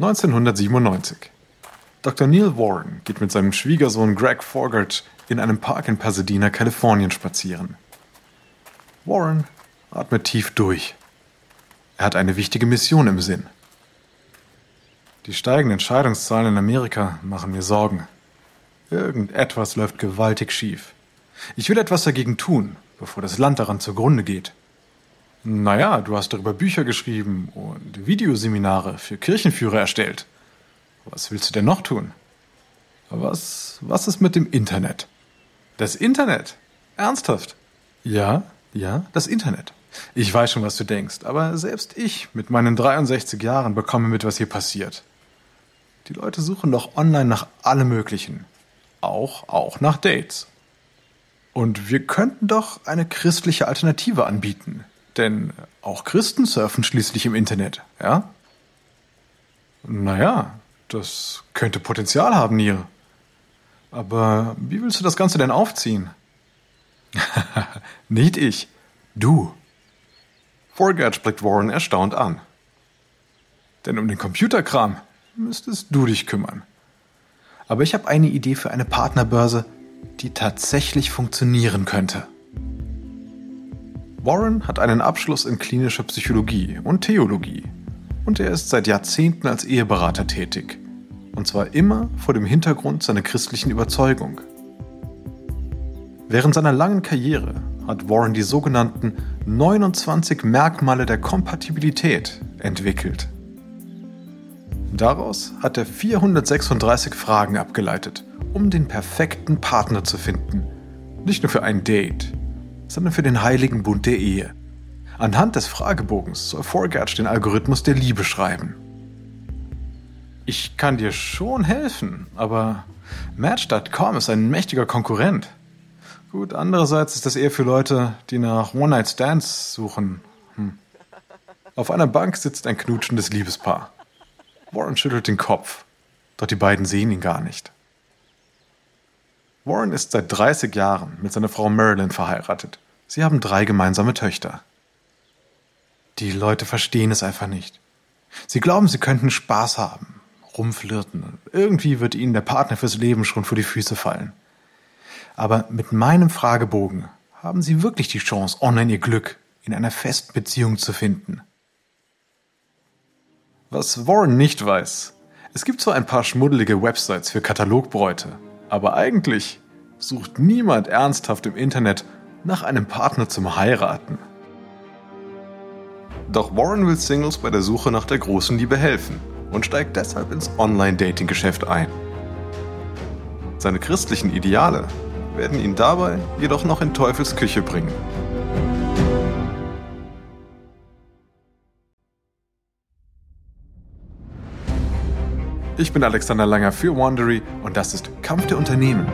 1997. Dr. Neil Warren geht mit seinem Schwiegersohn Greg Forgert in einem Park in Pasadena, Kalifornien spazieren. Warren atmet tief durch. Er hat eine wichtige Mission im Sinn. Die steigenden Scheidungszahlen in Amerika machen mir Sorgen. Irgendetwas läuft gewaltig schief. Ich will etwas dagegen tun, bevor das Land daran zugrunde geht. Naja, du hast darüber Bücher geschrieben und Videoseminare für Kirchenführer erstellt. Was willst du denn noch tun? Was, was ist mit dem Internet? Das Internet? Ernsthaft? Ja, ja, das Internet. Ich weiß schon, was du denkst, aber selbst ich mit meinen 63 Jahren bekomme mit, was hier passiert. Die Leute suchen doch online nach allem Möglichen. Auch, auch nach Dates. Und wir könnten doch eine christliche Alternative anbieten. Denn auch Christen surfen schließlich im Internet, ja? Naja, das könnte Potenzial haben, Neil. Aber wie willst du das Ganze denn aufziehen? Nicht ich, du. Forgage blickt Warren erstaunt an. Denn um den Computerkram müsstest du dich kümmern. Aber ich habe eine Idee für eine Partnerbörse, die tatsächlich funktionieren könnte. Warren hat einen Abschluss in klinischer Psychologie und Theologie und er ist seit Jahrzehnten als Eheberater tätig. Und zwar immer vor dem Hintergrund seiner christlichen Überzeugung. Während seiner langen Karriere hat Warren die sogenannten 29 Merkmale der Kompatibilität entwickelt. Daraus hat er 436 Fragen abgeleitet, um den perfekten Partner zu finden. Nicht nur für ein Date, sondern für den heiligen Bund der Ehe. Anhand des Fragebogens soll Forgage den Algorithmus der Liebe schreiben. Ich kann dir schon helfen, aber Match.com ist ein mächtiger Konkurrent. Gut, andererseits ist das eher für Leute, die nach One-Night-Stands suchen. Hm. Auf einer Bank sitzt ein knutschendes Liebespaar. Warren schüttelt den Kopf, doch die beiden sehen ihn gar nicht. Warren ist seit 30 Jahren mit seiner Frau Marilyn verheiratet. Sie haben drei gemeinsame Töchter. Die Leute verstehen es einfach nicht. Sie glauben, sie könnten Spaß haben, rumflirten. Irgendwie wird ihnen der Partner fürs Leben schon vor die Füße fallen. Aber mit meinem Fragebogen haben sie wirklich die Chance, online ihr Glück in einer festen Beziehung zu finden. Was Warren nicht weiß, es gibt zwar ein paar schmuddelige Websites für Katalogbräute, aber eigentlich sucht niemand ernsthaft im Internet nach einem Partner zum Heiraten. Doch Warren will Singles bei der Suche nach der großen Liebe helfen und steigt deshalb ins Online-Dating-Geschäft ein. Seine christlichen Ideale werden ihn dabei jedoch noch in Teufels Küche bringen. Ich bin Alexander Langer für Wandery und das ist Kampf der Unternehmen.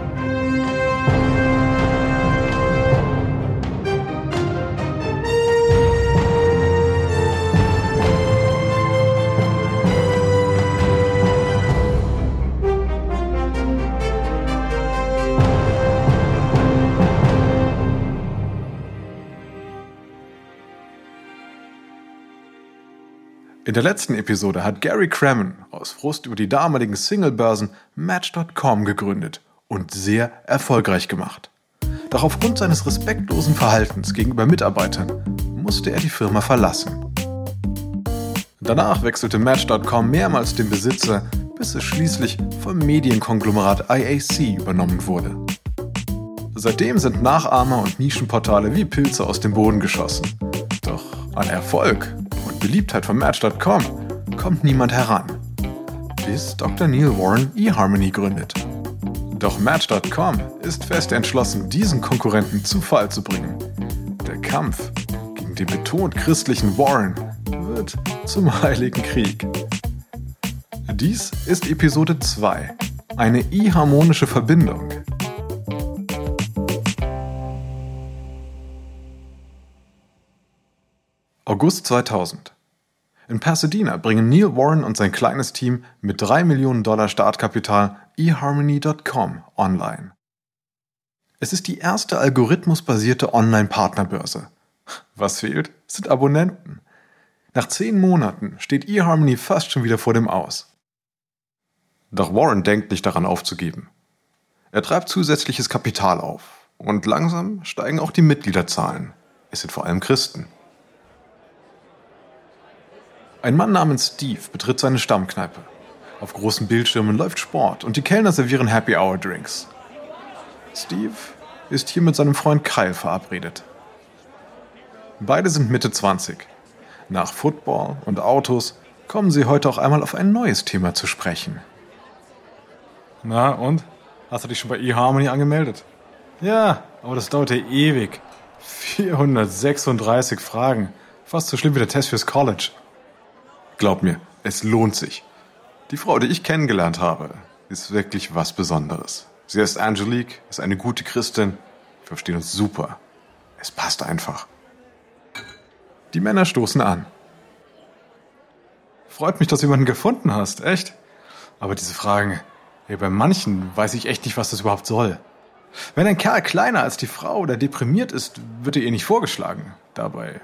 In der letzten Episode hat Gary Crammon aus Frust über die damaligen Singlebörsen Match.com gegründet und sehr erfolgreich gemacht. Doch aufgrund seines respektlosen Verhaltens gegenüber Mitarbeitern musste er die Firma verlassen. Danach wechselte Match.com mehrmals den Besitzer, bis es schließlich vom Medienkonglomerat IAC übernommen wurde. Seitdem sind Nachahmer und Nischenportale wie Pilze aus dem Boden geschossen. Doch an Erfolg Beliebtheit von Match.com kommt niemand heran. Bis Dr. Neil Warren eHarmony gründet. Doch Match.com ist fest entschlossen, diesen Konkurrenten zu Fall zu bringen. Der Kampf gegen den betont christlichen Warren wird zum Heiligen Krieg. Dies ist Episode 2, eine e-harmonische Verbindung. August 2000. In Pasadena bringen Neil Warren und sein kleines Team mit 3 Millionen Dollar Startkapital eHarmony.com online. Es ist die erste algorithmusbasierte Online-Partnerbörse. Was fehlt, sind Abonnenten. Nach zehn Monaten steht eHarmony fast schon wieder vor dem Aus. Doch Warren denkt nicht daran aufzugeben. Er treibt zusätzliches Kapital auf und langsam steigen auch die Mitgliederzahlen. Es sind vor allem Christen. Ein Mann namens Steve betritt seine Stammkneipe. Auf großen Bildschirmen läuft Sport und die Kellner servieren Happy Hour Drinks. Steve ist hier mit seinem Freund Kyle verabredet. Beide sind Mitte 20. Nach Football und Autos kommen sie heute auch einmal auf ein neues Thema zu sprechen. Na und? Hast du dich schon bei eHarmony angemeldet? Ja, aber das dauerte ewig. 436 Fragen. Fast so schlimm wie der Test fürs College. Glaub mir, es lohnt sich. Die Frau, die ich kennengelernt habe, ist wirklich was Besonderes. Sie heißt Angelique, ist eine gute Christin. Wir verstehen uns super. Es passt einfach. Die Männer stoßen an. Freut mich, dass du jemanden gefunden hast, echt? Aber diese Fragen, ja, bei manchen weiß ich echt nicht, was das überhaupt soll. Wenn ein Kerl kleiner als die Frau oder deprimiert ist, wird er ihr nicht vorgeschlagen. Dabei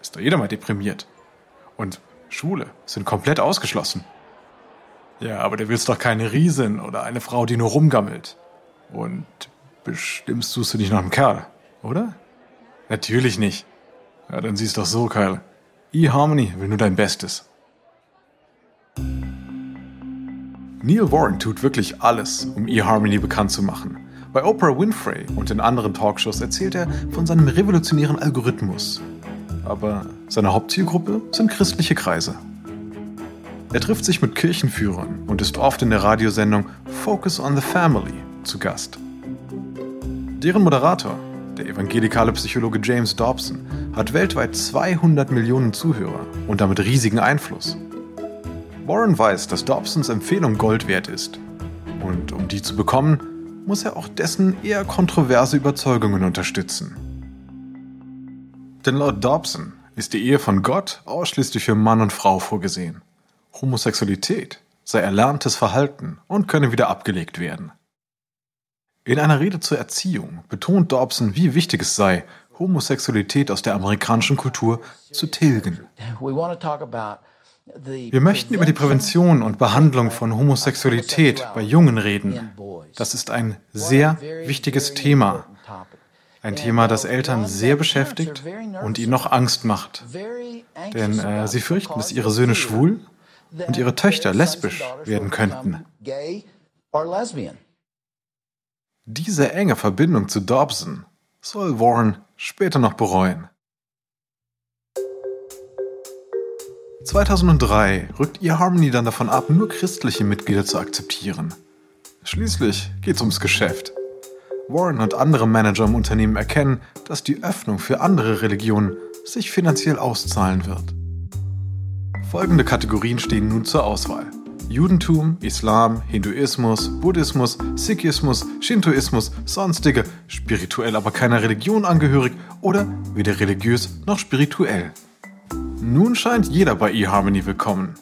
ist doch jeder mal deprimiert. Und Schule sind komplett ausgeschlossen. Ja, aber du willst doch keine Riesin oder eine Frau, die nur rumgammelt. Und bestimmt suchst du nicht nach einem Kerl, oder? Natürlich nicht. Ja, dann siehst doch so, Kyle. eHarmony will nur dein Bestes. Neil Warren tut wirklich alles, um eHarmony bekannt zu machen. Bei Oprah Winfrey und in anderen Talkshows erzählt er von seinem revolutionären Algorithmus. Aber seine Hauptzielgruppe sind christliche Kreise. Er trifft sich mit Kirchenführern und ist oft in der Radiosendung Focus on the Family zu Gast. Deren Moderator, der evangelikale Psychologe James Dobson, hat weltweit 200 Millionen Zuhörer und damit riesigen Einfluss. Warren weiß, dass Dobsons Empfehlung Gold wert ist. Und um die zu bekommen, muss er auch dessen eher kontroverse Überzeugungen unterstützen. Denn laut Dobson ist die Ehe von Gott ausschließlich für Mann und Frau vorgesehen. Homosexualität sei erlerntes Verhalten und könne wieder abgelegt werden. In einer Rede zur Erziehung betont Dobson, wie wichtig es sei, Homosexualität aus der amerikanischen Kultur zu tilgen. Wir möchten über die Prävention und Behandlung von Homosexualität bei Jungen reden. Das ist ein sehr wichtiges Thema. Ein Thema, das Eltern sehr beschäftigt und ihnen noch Angst macht. Denn äh, sie fürchten, dass ihre Söhne schwul und ihre Töchter lesbisch werden könnten. Diese enge Verbindung zu Dobson soll Warren später noch bereuen. 2003 rückt eHarmony dann davon ab, nur christliche Mitglieder zu akzeptieren. Schließlich geht's ums Geschäft. Warren und andere Manager im Unternehmen erkennen, dass die Öffnung für andere Religionen sich finanziell auszahlen wird. Folgende Kategorien stehen nun zur Auswahl. Judentum, Islam, Hinduismus, Buddhismus, Sikhismus, Shintoismus, sonstige, spirituell aber keiner Religion angehörig oder weder religiös noch spirituell. Nun scheint jeder bei eHarmony willkommen.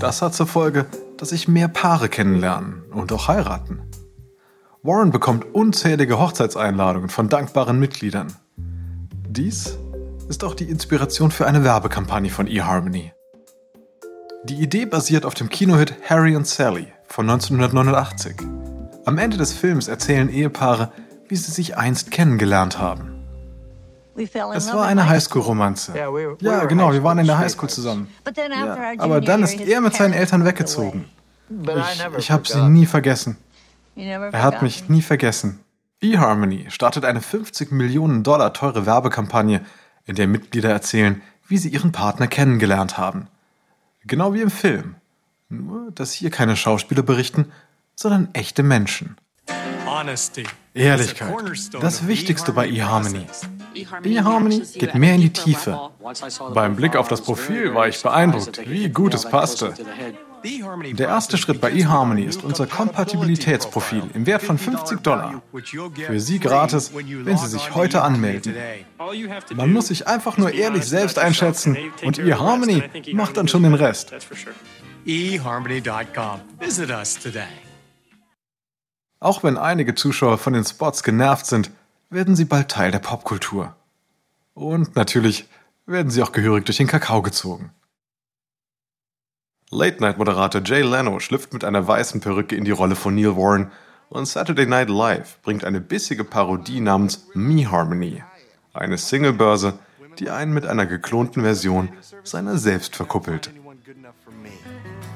Das hat zur Folge, dass sich mehr Paare kennenlernen und auch heiraten. Warren bekommt unzählige Hochzeitseinladungen von dankbaren Mitgliedern. Dies ist auch die Inspiration für eine Werbekampagne von eHarmony. Die Idee basiert auf dem Kinohit Harry und Sally von 1989. Am Ende des Films erzählen Ehepaare, wie sie sich einst kennengelernt haben. Es war eine Highschool-Romanze. Ja, genau, wir waren in der Highschool zusammen. Ja, aber dann ist er mit seinen Eltern weggezogen. Ich, ich habe sie nie vergessen. Er hat mich nie vergessen. eHarmony startet eine 50 Millionen Dollar teure Werbekampagne, in der Mitglieder erzählen, wie sie ihren Partner kennengelernt haben. Genau wie im Film. Nur, dass hier keine Schauspieler berichten, sondern echte Menschen. Ehrlichkeit. Das Wichtigste bei eHarmony. eHarmony geht mehr in die Tiefe. Beim Blick auf das Profil war ich beeindruckt, wie gut es passte. Der erste Schritt bei eHarmony ist unser Kompatibilitätsprofil im Wert von 50 Dollar. Für Sie gratis, wenn Sie sich heute anmelden. Man muss sich einfach nur ehrlich selbst einschätzen und eHarmony macht dann schon den Rest. eHarmony.com. Visit us today. Auch wenn einige Zuschauer von den Spots genervt sind, werden sie bald Teil der Popkultur. Und natürlich werden sie auch gehörig durch den Kakao gezogen. Late-Night-Moderator Jay Leno schlüpft mit einer weißen Perücke in die Rolle von Neil Warren und Saturday Night Live bringt eine bissige Parodie namens Me Harmony, eine Singlebörse, die einen mit einer geklonten Version seiner selbst verkuppelt.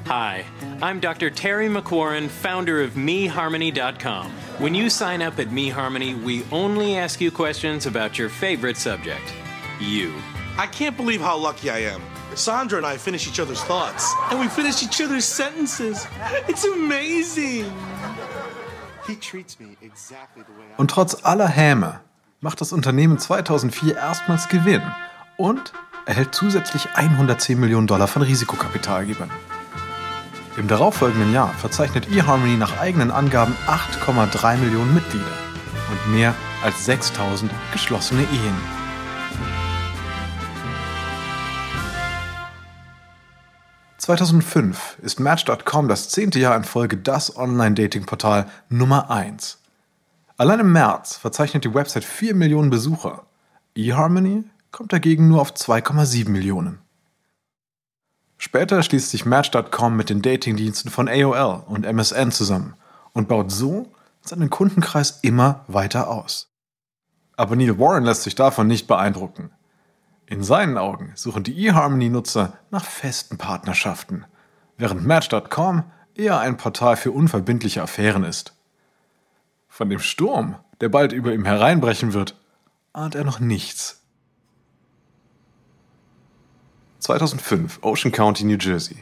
Hi, I'm Dr. Terry McWarren, founder of MeHarmony.com. When you sign up at MeHarmony, we only ask you questions about your favorite subject, you. I can't believe how lucky I am. Sandra and I finish each other's thoughts, and we finish each other's sentences. It's amazing. Und trotz aller Häme macht das Unternehmen 2004 erstmals Gewinn und erhält zusätzlich 110 Millionen Dollar von Risikokapitalgebern. Im darauffolgenden Jahr verzeichnet eHarmony nach eigenen Angaben 8,3 Millionen Mitglieder und mehr als 6000 geschlossene Ehen. (2005) ist Match.com das zehnte Jahr in Folge das Online-Dating-Portal Nummer 1. Allein im März verzeichnet die Website 4 Millionen Besucher. eHarmony kommt dagegen nur auf 2,7 Millionen. Später schließt sich Match.com mit den Datingdiensten von AOL und MSN zusammen und baut so seinen Kundenkreis immer weiter aus. Aber Neil Warren lässt sich davon nicht beeindrucken. In seinen Augen suchen die eHarmony-Nutzer nach festen Partnerschaften, während Match.com eher ein Portal für unverbindliche Affären ist. Von dem Sturm, der bald über ihm hereinbrechen wird, ahnt er noch nichts. 2005, Ocean County, New Jersey.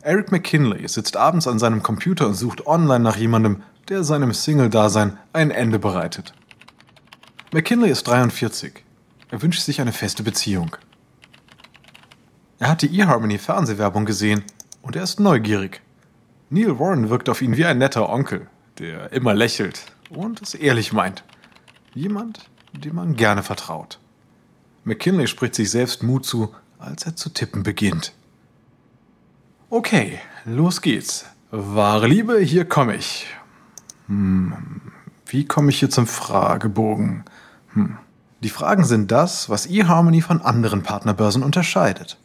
Eric McKinley sitzt abends an seinem Computer und sucht online nach jemandem, der seinem Single-Dasein ein Ende bereitet. McKinley ist 43. Er wünscht sich eine feste Beziehung. Er hat die eHarmony-Fernsehwerbung gesehen und er ist neugierig. Neil Warren wirkt auf ihn wie ein netter Onkel, der immer lächelt und es ehrlich meint. Jemand, dem man gerne vertraut. McKinley spricht sich selbst Mut zu, als er zu tippen beginnt. Okay, los geht's. Wahre Liebe, hier komme ich. Hm, wie komme ich hier zum Fragebogen? Hm. Die Fragen sind das, was eHarmony von anderen Partnerbörsen unterscheidet.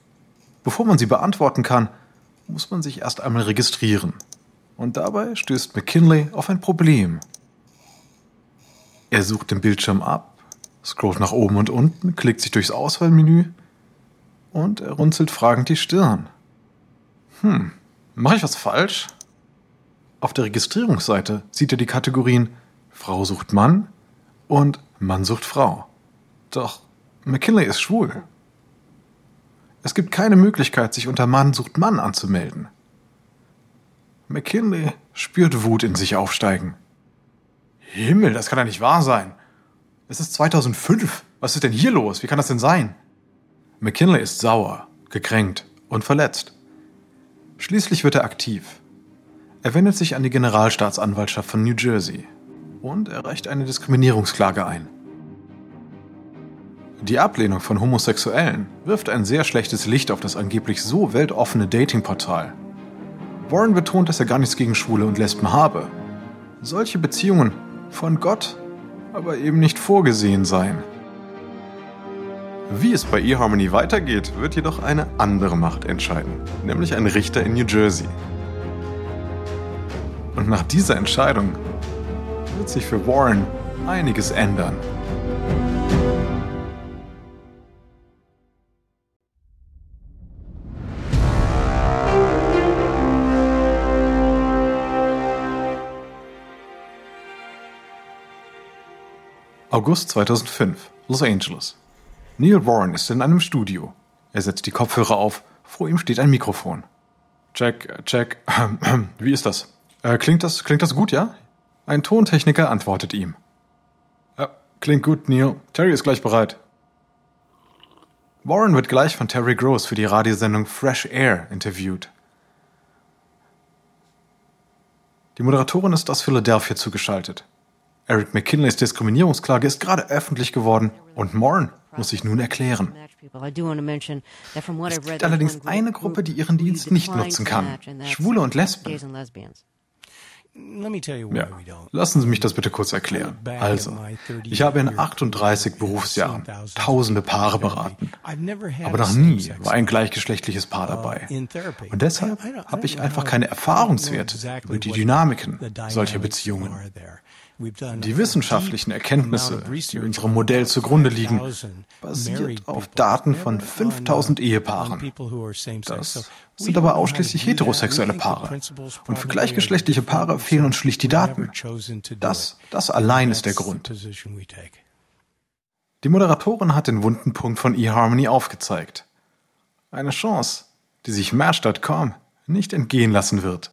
Bevor man sie beantworten kann, muss man sich erst einmal registrieren. Und dabei stößt McKinley auf ein Problem. Er sucht den Bildschirm ab, scrollt nach oben und unten, klickt sich durchs Auswahlmenü und er runzelt fragend die Stirn. Hm, mache ich was falsch? Auf der Registrierungsseite sieht er die Kategorien Frau sucht Mann und Mann sucht Frau. Doch McKinley ist schwul. Es gibt keine Möglichkeit, sich unter Mann sucht Mann anzumelden. McKinley spürt Wut in sich aufsteigen. Himmel, das kann ja nicht wahr sein. Es ist 2005. Was ist denn hier los? Wie kann das denn sein? McKinley ist sauer, gekränkt und verletzt. Schließlich wird er aktiv. Er wendet sich an die Generalstaatsanwaltschaft von New Jersey und er reicht eine Diskriminierungsklage ein. Die Ablehnung von Homosexuellen wirft ein sehr schlechtes Licht auf das angeblich so weltoffene Datingportal. Warren betont, dass er gar nichts gegen Schwule und Lesben habe. Solche Beziehungen von Gott aber eben nicht vorgesehen seien. Wie es bei eHarmony weitergeht, wird jedoch eine andere Macht entscheiden, nämlich ein Richter in New Jersey. Und nach dieser Entscheidung wird sich für Warren einiges ändern. August 2005, Los Angeles. Neil Warren ist in einem Studio. Er setzt die Kopfhörer auf. Vor ihm steht ein Mikrofon. Check, check. Wie ist das? Äh, klingt das, klingt das gut, ja? Ein Tontechniker antwortet ihm. Ja, klingt gut, Neil. Terry ist gleich bereit. Warren wird gleich von Terry Gross für die Radiosendung Fresh Air interviewt. Die Moderatorin ist aus Philadelphia zugeschaltet. Eric McKinleys Diskriminierungsklage ist gerade öffentlich geworden und Moran muss sich nun erklären. Es gibt allerdings eine Gruppe, die ihren Dienst nicht nutzen kann. Schwule und Lesben. Ja, lassen Sie mich das bitte kurz erklären. Also, ich habe in 38 Berufsjahren tausende Paare beraten, aber noch nie war ein gleichgeschlechtliches Paar dabei. Und deshalb habe ich einfach keine Erfahrungswerte über die Dynamiken solcher Beziehungen. Die wissenschaftlichen Erkenntnisse, die unserem Modell zugrunde liegen, basiert auf Daten von 5000 Ehepaaren. Das sind aber ausschließlich heterosexuelle Paare. Und für gleichgeschlechtliche Paare fehlen uns schlicht die Daten. Das, das allein ist der Grund. Die Moderatorin hat den wunden Punkt von eHarmony aufgezeigt. Eine Chance, die sich Match.com nicht entgehen lassen wird.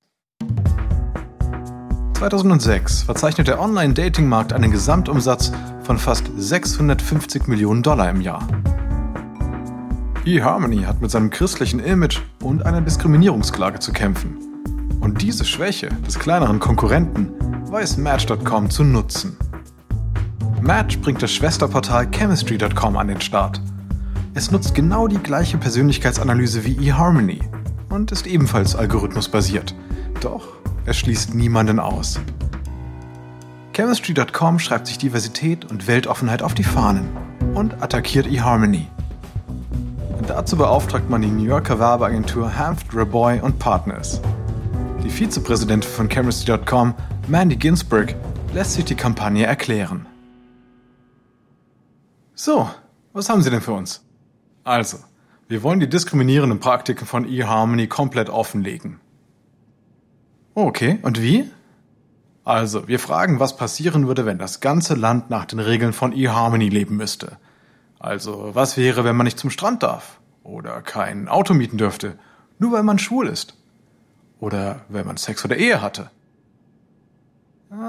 2006 verzeichnet der Online-Dating-Markt einen Gesamtumsatz von fast 650 Millionen Dollar im Jahr. eHarmony hat mit seinem christlichen Image und einer Diskriminierungsklage zu kämpfen. Und diese Schwäche des kleineren Konkurrenten weiß Match.com zu nutzen. Match bringt das Schwesterportal Chemistry.com an den Start. Es nutzt genau die gleiche Persönlichkeitsanalyse wie eHarmony und ist ebenfalls algorithmusbasiert. Doch er schließt niemanden aus. Chemistry.com schreibt sich Diversität und Weltoffenheit auf die Fahnen und attackiert eHarmony. Dazu beauftragt man die New Yorker Werbeagentur Hanft, Raboy und Partners. Die Vizepräsidentin von Chemistry.com, Mandy Ginsburg, lässt sich die Kampagne erklären. So, was haben Sie denn für uns? Also, wir wollen die diskriminierenden Praktiken von eHarmony komplett offenlegen. Okay, und wie? Also, wir fragen, was passieren würde, wenn das ganze Land nach den Regeln von eHarmony leben müsste. Also, was wäre, wenn man nicht zum Strand darf? Oder kein Auto mieten dürfte, nur weil man schwul ist? Oder wenn man Sex oder Ehe hatte?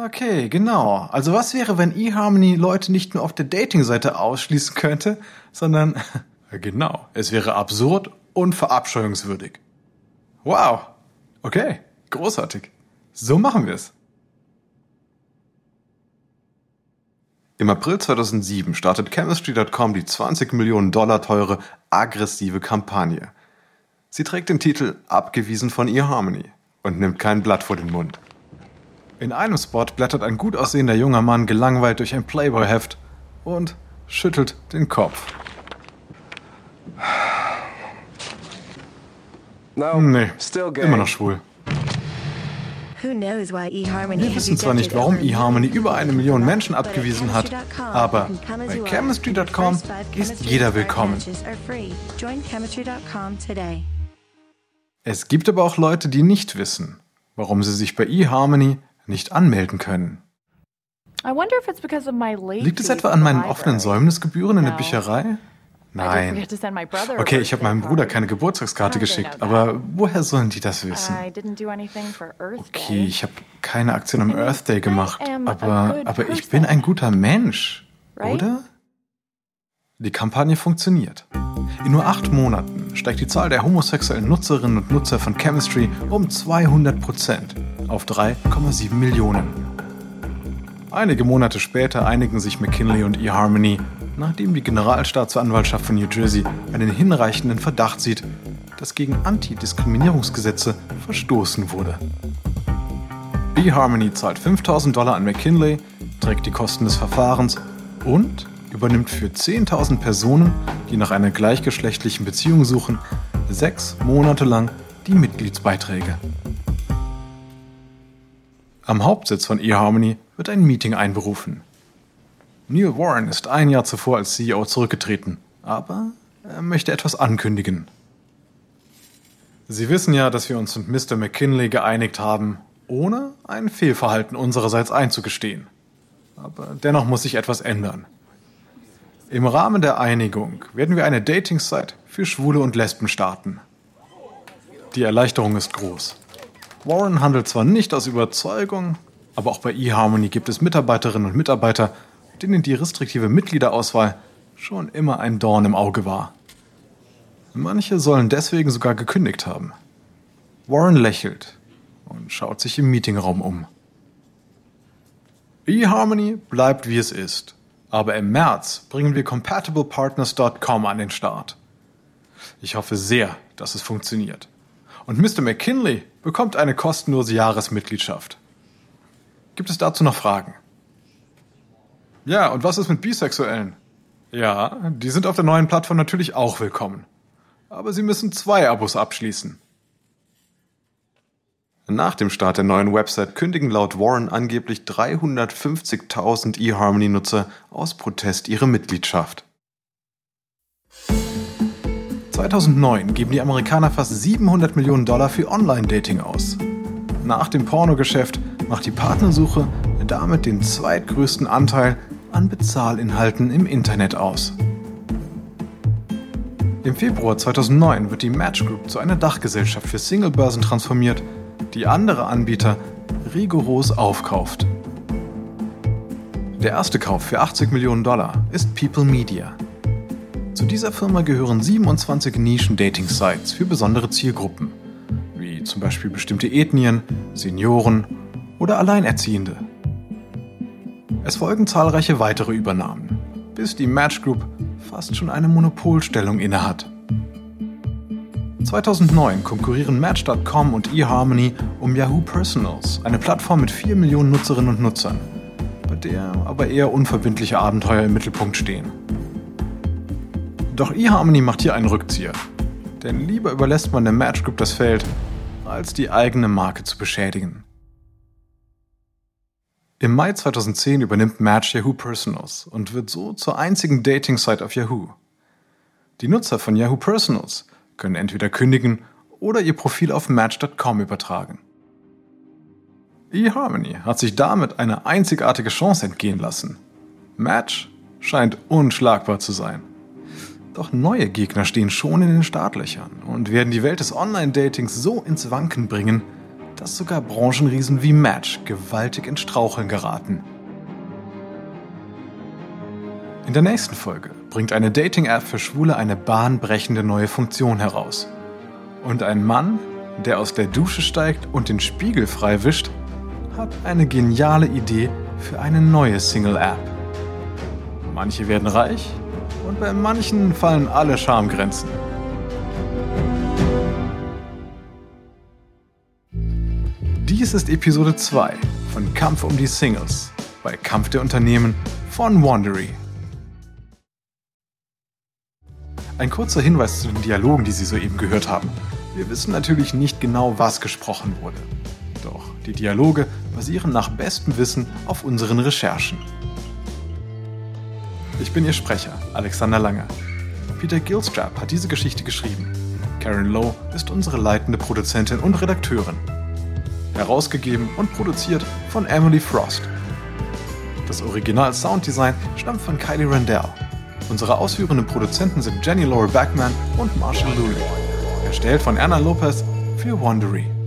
Okay, genau. Also was wäre, wenn eHarmony Leute nicht nur auf der Datingseite ausschließen könnte, sondern genau, es wäre absurd und verabscheuungswürdig. Wow. Okay. Großartig. So machen wir es. Im April 2007 startet Chemistry.com die 20 Millionen Dollar teure aggressive Kampagne. Sie trägt den Titel Abgewiesen von eHarmony und nimmt kein Blatt vor den Mund. In einem Spot blättert ein gut aussehender junger Mann gelangweilt durch ein Playboy-Heft und schüttelt den Kopf. No, nee, immer noch schwul. Wir wissen zwar nicht, warum eHarmony über eine Million Menschen abgewiesen hat, aber bei Chemistry.com ist jeder willkommen. Es gibt aber auch Leute, die nicht wissen, warum sie sich bei eHarmony nicht anmelden können. Liegt es etwa an meinen offenen Säumnisgebühren in der Bücherei? Nein. Okay, ich habe meinem Bruder keine Geburtstagskarte geschickt, aber woher sollen die das wissen? Okay, ich habe keine Aktion am Earth Day gemacht, aber, aber ich bin ein guter Mensch, oder? Die Kampagne funktioniert. In nur acht Monaten steigt die Zahl der homosexuellen Nutzerinnen und Nutzer von Chemistry um 200 Prozent auf 3,7 Millionen. Einige Monate später einigen sich McKinley und eHarmony nachdem die Generalstaatsanwaltschaft von New Jersey einen hinreichenden Verdacht sieht, dass gegen Antidiskriminierungsgesetze verstoßen wurde. eHarmony zahlt 5000 Dollar an McKinley, trägt die Kosten des Verfahrens und übernimmt für 10.000 Personen, die nach einer gleichgeschlechtlichen Beziehung suchen, sechs Monate lang die Mitgliedsbeiträge. Am Hauptsitz von eHarmony wird ein Meeting einberufen. Neil Warren ist ein Jahr zuvor als CEO zurückgetreten, aber er möchte etwas ankündigen. Sie wissen ja, dass wir uns mit Mr. McKinley geeinigt haben, ohne ein Fehlverhalten unsererseits einzugestehen. Aber dennoch muss sich etwas ändern. Im Rahmen der Einigung werden wir eine Dating-Site für Schwule und Lesben starten. Die Erleichterung ist groß. Warren handelt zwar nicht aus Überzeugung, aber auch bei eHarmony gibt es Mitarbeiterinnen und Mitarbeiter, denen die restriktive Mitgliederauswahl schon immer ein Dorn im Auge war. Manche sollen deswegen sogar gekündigt haben. Warren lächelt und schaut sich im Meetingraum um. eHarmony bleibt wie es ist, aber im März bringen wir compatiblepartners.com an den Start. Ich hoffe sehr, dass es funktioniert. Und Mr. McKinley bekommt eine kostenlose Jahresmitgliedschaft. Gibt es dazu noch Fragen? Ja, und was ist mit Bisexuellen? Ja, die sind auf der neuen Plattform natürlich auch willkommen. Aber sie müssen zwei Abos abschließen. Nach dem Start der neuen Website kündigen laut Warren angeblich 350.000 eHarmony-Nutzer aus Protest ihre Mitgliedschaft. 2009 geben die Amerikaner fast 700 Millionen Dollar für Online-Dating aus. Nach dem Pornogeschäft macht die Partnersuche damit den zweitgrößten Anteil an Bezahlinhalten im Internet aus. Im Februar 2009 wird die Match Group zu einer Dachgesellschaft für Singlebörsen transformiert, die andere Anbieter rigoros aufkauft. Der erste Kauf für 80 Millionen Dollar ist People Media. Zu dieser Firma gehören 27 Nischen-Dating-Sites für besondere Zielgruppen, wie zum Beispiel bestimmte Ethnien, Senioren oder Alleinerziehende. Es folgen zahlreiche weitere Übernahmen, bis die Match Group fast schon eine Monopolstellung innehat. 2009 konkurrieren Match.com und eHarmony um Yahoo Personals, eine Plattform mit 4 Millionen Nutzerinnen und Nutzern, bei der aber eher unverbindliche Abenteuer im Mittelpunkt stehen. Doch eHarmony macht hier einen Rückzieher, denn lieber überlässt man der Match Group das Feld, als die eigene Marke zu beschädigen. Im Mai 2010 übernimmt Match Yahoo Personals und wird so zur einzigen Dating-Site auf Yahoo. Die Nutzer von Yahoo Personals können entweder kündigen oder ihr Profil auf Match.com übertragen. eHarmony hat sich damit eine einzigartige Chance entgehen lassen. Match scheint unschlagbar zu sein. Doch neue Gegner stehen schon in den Startlöchern und werden die Welt des Online-Datings so ins Wanken bringen, dass sogar Branchenriesen wie Match gewaltig ins Straucheln geraten. In der nächsten Folge bringt eine Dating-App für Schwule eine bahnbrechende neue Funktion heraus. Und ein Mann, der aus der Dusche steigt und den Spiegel frei wischt, hat eine geniale Idee für eine neue Single-App. Manche werden reich und bei manchen fallen alle Schamgrenzen. Dies ist Episode 2 von Kampf um die Singles bei Kampf der Unternehmen von Wandery. Ein kurzer Hinweis zu den Dialogen, die Sie soeben gehört haben. Wir wissen natürlich nicht genau, was gesprochen wurde. Doch die Dialoge basieren nach bestem Wissen auf unseren Recherchen. Ich bin Ihr Sprecher, Alexander Langer. Peter Gilstrap hat diese Geschichte geschrieben. Karen Lowe ist unsere leitende Produzentin und Redakteurin herausgegeben und produziert von Emily Frost. Das Original Sounddesign stammt von Kylie Randell. Unsere ausführenden Produzenten sind Jenny Laura Backman und Marshall Lully. Erstellt von Erna Lopez für Wandery.